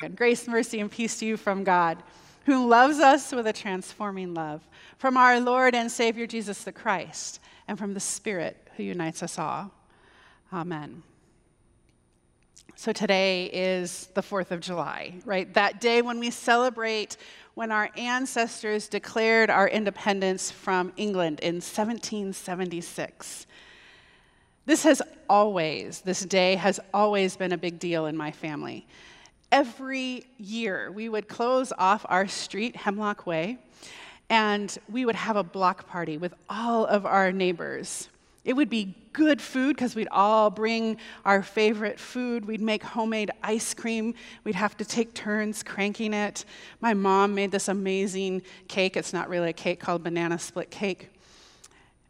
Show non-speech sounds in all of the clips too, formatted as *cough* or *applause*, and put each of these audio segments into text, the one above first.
And grace, mercy, and peace to you from God, who loves us with a transforming love, from our Lord and Savior Jesus the Christ, and from the Spirit who unites us all. Amen. So today is the 4th of July, right? That day when we celebrate when our ancestors declared our independence from England in 1776. This has always, this day has always been a big deal in my family every year we would close off our street, Hemlock Way, and we would have a block party with all of our neighbors. It would be good food because we'd all bring our favorite food. We'd make homemade ice cream. We'd have to take turns cranking it. My mom made this amazing cake. It's not really a cake called banana split cake.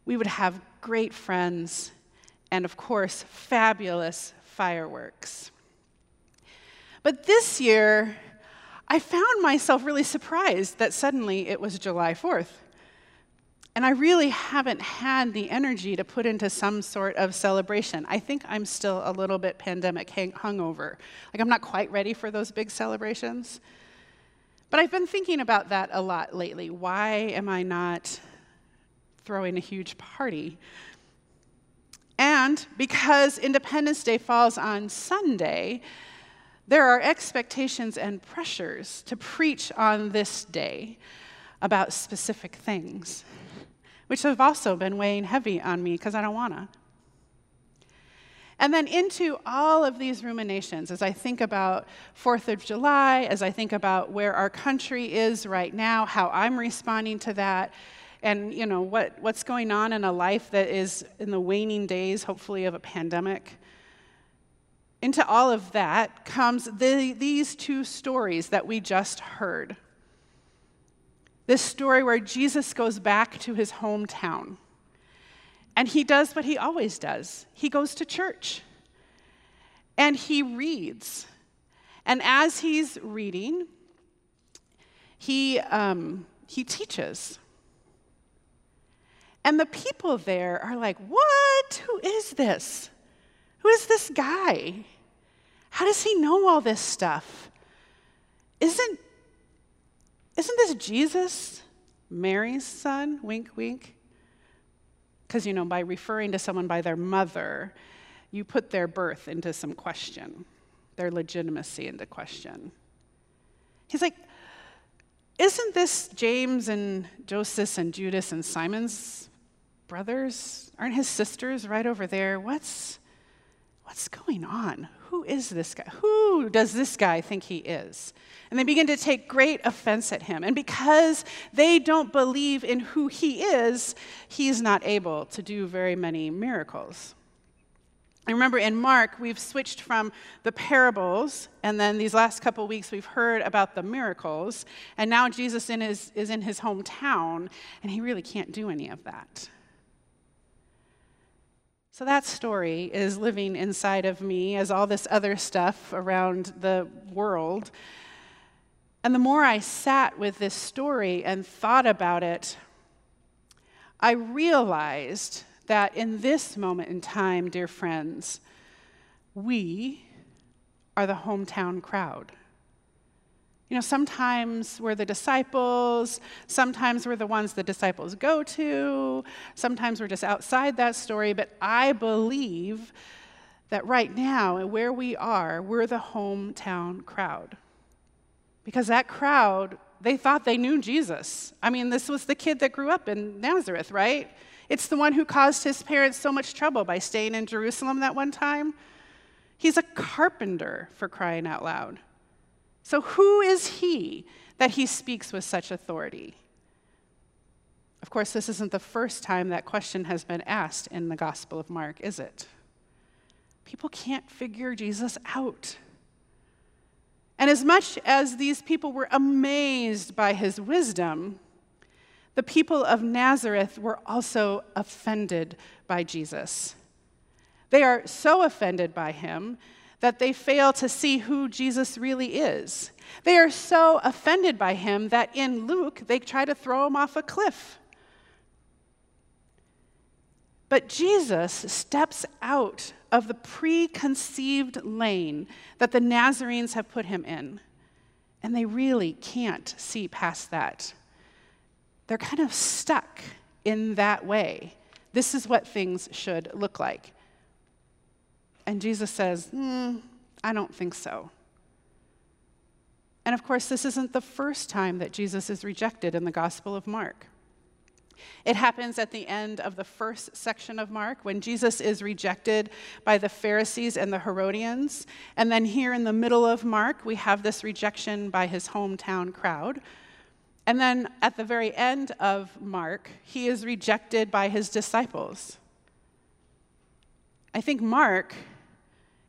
We would have great friends and, of course, fabulous fireworks. But this year, I found myself really surprised that suddenly it was July 4th. And I really haven't had the energy to put into some sort of celebration. I think I'm still a little bit pandemic hungover. Like, I'm not quite ready for those big celebrations. But I've been thinking about that a lot lately. Why am I not throwing a huge party? And because Independence Day falls on Sunday, there are expectations and pressures to preach on this day about specific things, which have also been weighing heavy on me because I don't want to. And then into all of these ruminations, as I think about 4th of July, as I think about where our country is right now, how I'm responding to that, and you know what, what's going on in a life that is in the waning days, hopefully, of a pandemic into all of that comes the, these two stories that we just heard. This story where Jesus goes back to his hometown. And he does what he always does he goes to church and he reads. And as he's reading, he, um, he teaches. And the people there are like, What? Who is this? Who is this guy? How does he know all this stuff? Isn't, isn't this Jesus, Mary's son? Wink, wink. Because, you know, by referring to someone by their mother, you put their birth into some question, their legitimacy into question. He's like, isn't this James and Joseph and Judas and Simon's brothers? Aren't his sisters right over there? What's, what's going on? Who is this guy? Who does this guy think he is? And they begin to take great offense at him. And because they don't believe in who he is, he's not able to do very many miracles. I remember in Mark, we've switched from the parables, and then these last couple weeks we've heard about the miracles, and now Jesus in his, is in his hometown, and he really can't do any of that. So that story is living inside of me as all this other stuff around the world. And the more I sat with this story and thought about it, I realized that in this moment in time, dear friends, we are the hometown crowd. You know, sometimes we're the disciples, sometimes we're the ones the disciples go to, sometimes we're just outside that story, but I believe that right now, where we are, we're the hometown crowd. Because that crowd, they thought they knew Jesus. I mean, this was the kid that grew up in Nazareth, right? It's the one who caused his parents so much trouble by staying in Jerusalem that one time. He's a carpenter, for crying out loud. So, who is he that he speaks with such authority? Of course, this isn't the first time that question has been asked in the Gospel of Mark, is it? People can't figure Jesus out. And as much as these people were amazed by his wisdom, the people of Nazareth were also offended by Jesus. They are so offended by him that they fail to see who Jesus really is. They are so offended by him that in Luke, they try to throw him off a cliff. But Jesus steps out of the preconceived lane that the Nazarenes have put him in. And they really can't see past that. They're kind of stuck in that way. This is what things should look like. And Jesus says, mm, I don't think so. And of course, this isn't the first time that Jesus is rejected in the Gospel of Mark. It happens at the end of the first section of Mark when Jesus is rejected by the Pharisees and the Herodians. And then here in the middle of Mark, we have this rejection by his hometown crowd. And then at the very end of Mark, he is rejected by his disciples. I think Mark,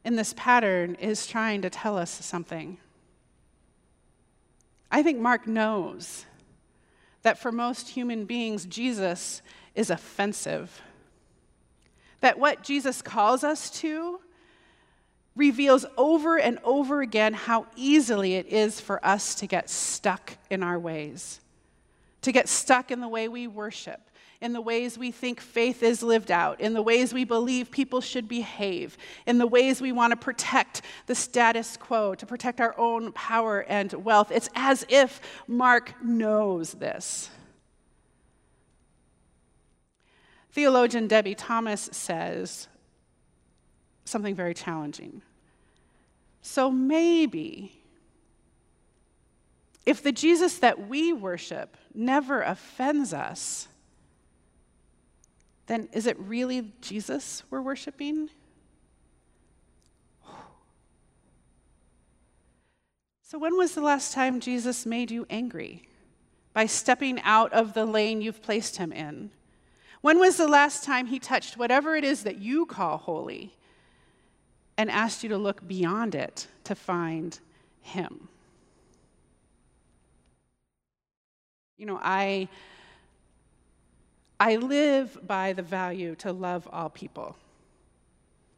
in this pattern, is trying to tell us something. I think Mark knows that for most human beings, Jesus is offensive. That what Jesus calls us to reveals over and over again how easily it is for us to get stuck in our ways, to get stuck in the way we worship, in the ways we think faith is lived out, in the ways we believe people should behave, in the ways we want to protect the status quo, to protect our own power and wealth. It's as if Mark knows this. Theologian Debie Thomas says something very challenging. So maybe if the Jesus that we worship never offends us, then is it really Jesus we're worshiping? So, when was the last time Jesus made you angry by stepping out of the lane you've placed him in? When was the last time he touched whatever it is that you call holy and asked you to look beyond it to find him? You know, I I live by the value to love all people.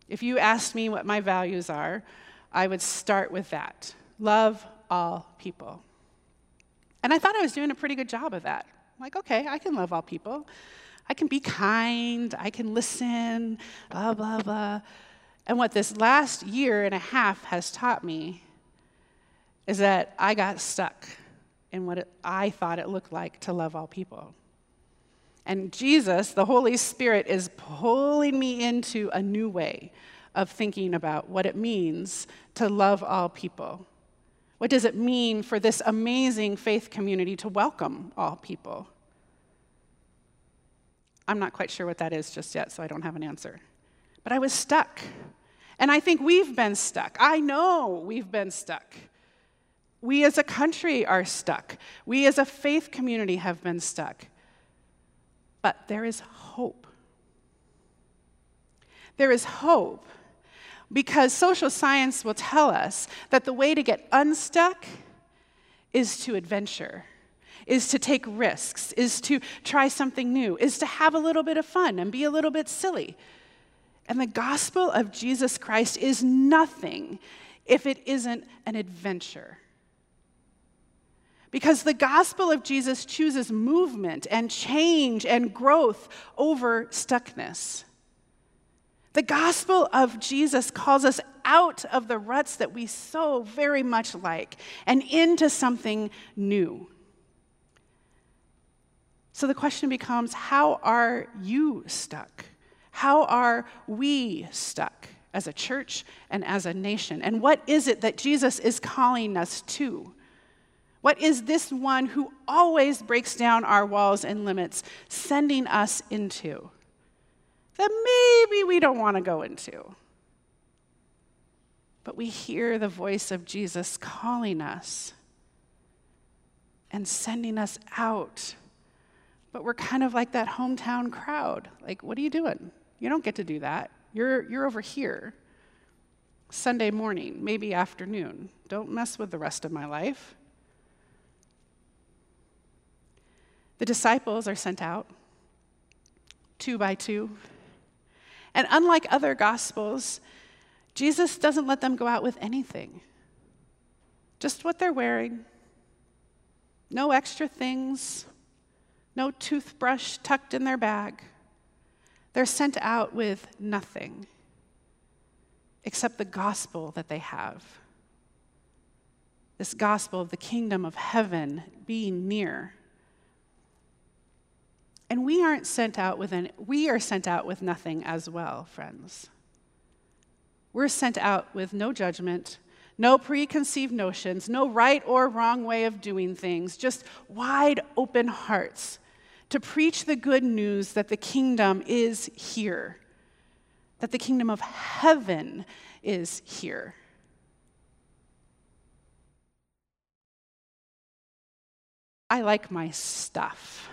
If you asked me what my values are, I would start with that love all people. And I thought I was doing a pretty good job of that. Like, okay, I can love all people. I can be kind, I can listen, blah, blah, blah. And what this last year and a half has taught me is that I got stuck in what it, I thought it looked like to love all people. And Jesus, the Holy Spirit, is pulling me into a new way of thinking about what it means to love all people. What does it mean for this amazing faith community to welcome all people? I'm not quite sure what that is just yet, so I don't have an answer. But I was stuck. And I think we've been stuck. I know we've been stuck. We as a country are stuck. We as a faith community have been stuck. But there is hope. There is hope because social science will tell us that the way to get unstuck is to adventure, is to take risks, is to try something new, is to have a little bit of fun and be a little bit silly. And the gospel of Jesus Christ is nothing if it isn't an adventure. Because the gospel of Jesus chooses movement and change and growth over stuckness. The gospel of Jesus calls us out of the ruts that we so very much like and into something new. So the question becomes how are you stuck? How are we stuck as a church and as a nation? And what is it that Jesus is calling us to? What is this one who always breaks down our walls and limits sending us into that maybe we don't want to go into? But we hear the voice of Jesus calling us and sending us out. But we're kind of like that hometown crowd. Like, what are you doing? You don't get to do that. You're, you're over here. Sunday morning, maybe afternoon. Don't mess with the rest of my life. The disciples are sent out two by two. And unlike other gospels, Jesus doesn't let them go out with anything, just what they're wearing. No extra things, no toothbrush tucked in their bag. They're sent out with nothing except the gospel that they have. this gospel of the kingdom of heaven being near. And we aren't sent out with an, we are sent out with nothing as well, friends. We're sent out with no judgment, no preconceived notions, no right or wrong way of doing things, just wide open hearts to preach the good news that the kingdom is here, that the kingdom of heaven is here. I like my stuff.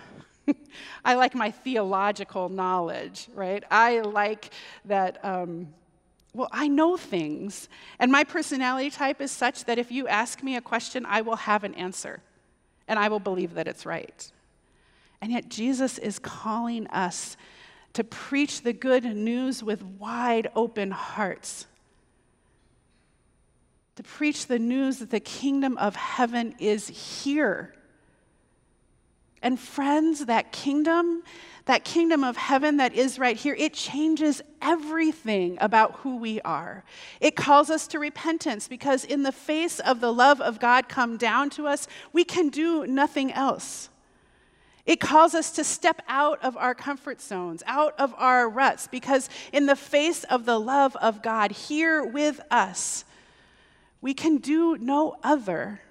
*laughs* I like my theological knowledge, right? I like that, um, well, I know things. And my personality type is such that if you ask me a question, I will have an answer and I will believe that it's right. And yet, Jesus is calling us to preach the good news with wide open hearts. To preach the news that the kingdom of heaven is here. And, friends, that kingdom, that kingdom of heaven that is right here, it changes everything about who we are. It calls us to repentance because, in the face of the love of God come down to us, we can do nothing else. It calls us to step out of our comfort zones, out of our ruts, because in the face of the love of God here with us, we can do no other.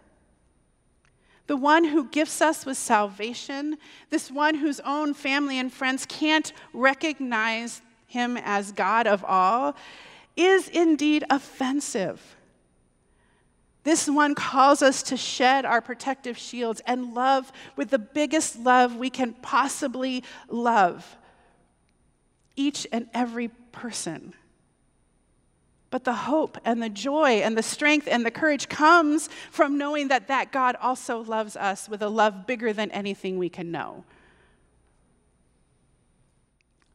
The one who gifts us with salvation, this one whose own family and friends can't recognize him as God of all, is indeed offensive. This one calls us to shed our protective shields and love with the biggest love we can possibly love each and every person. But the hope and the joy and the strength and the courage comes from knowing that that God also loves us with a love bigger than anything we can know.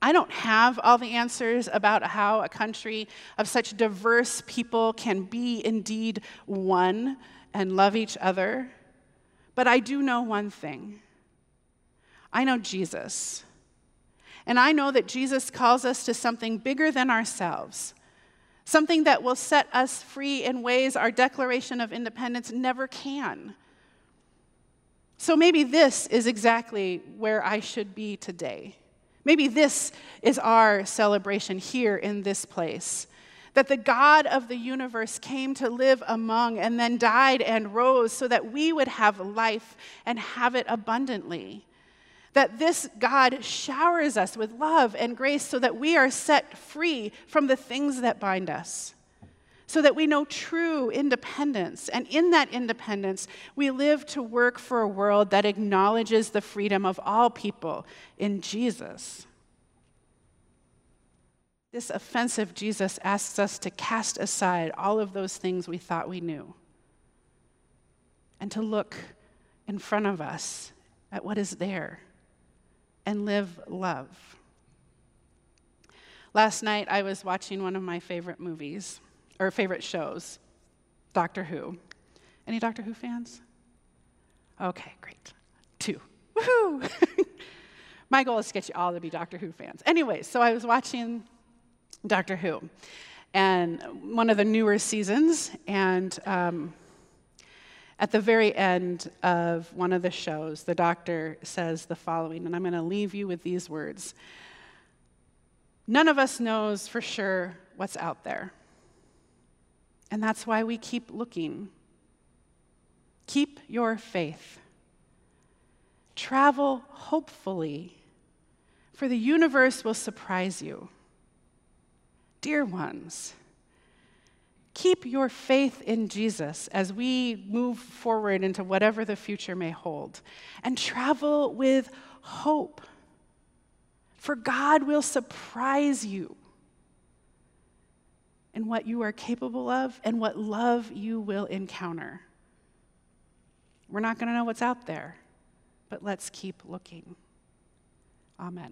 I don't have all the answers about how a country of such diverse people can be indeed one and love each other, but I do know one thing I know Jesus. And I know that Jesus calls us to something bigger than ourselves, something that will set us free in ways our Declaration of Independence never can. So maybe this is exactly where I should be today. Maybe this is our celebration here in this place that the God of the universe came to live among and then died and rose so that we would have life and have it abundantly. That this God showers us with love and grace so that we are set free from the things that bind us, so that we know true independence. And in that independence, we live to work for a world that acknowledges the freedom of all people in Jesus. This offensive Jesus asks us to cast aside all of those things we thought we knew and to look in front of us at what is there and live love. Last night, I was watching one of my favorite movies, or favorite shows, Doctor Who. Any Doctor Who fans? Okay, great. Two. Woohoo! *laughs* my goal is to get you all to be Doctor Who fans. Anyway, so I was watching Doctor Who, and one of the newer seasons. And um, at the very end of one of the shows, the doctor says the following, and I'm going to leave you with these words None of us knows for sure what's out there. And that's why we keep looking. Keep your faith. Travel hopefully, for the universe will surprise you. Dear ones, keep your faith in Jesus as we move forward into whatever the future may hold, and travel with hope. For God will surprise you in what you are capable of and what love you will encounter. We're not going to know what's out there, but let's keep looking. Amen.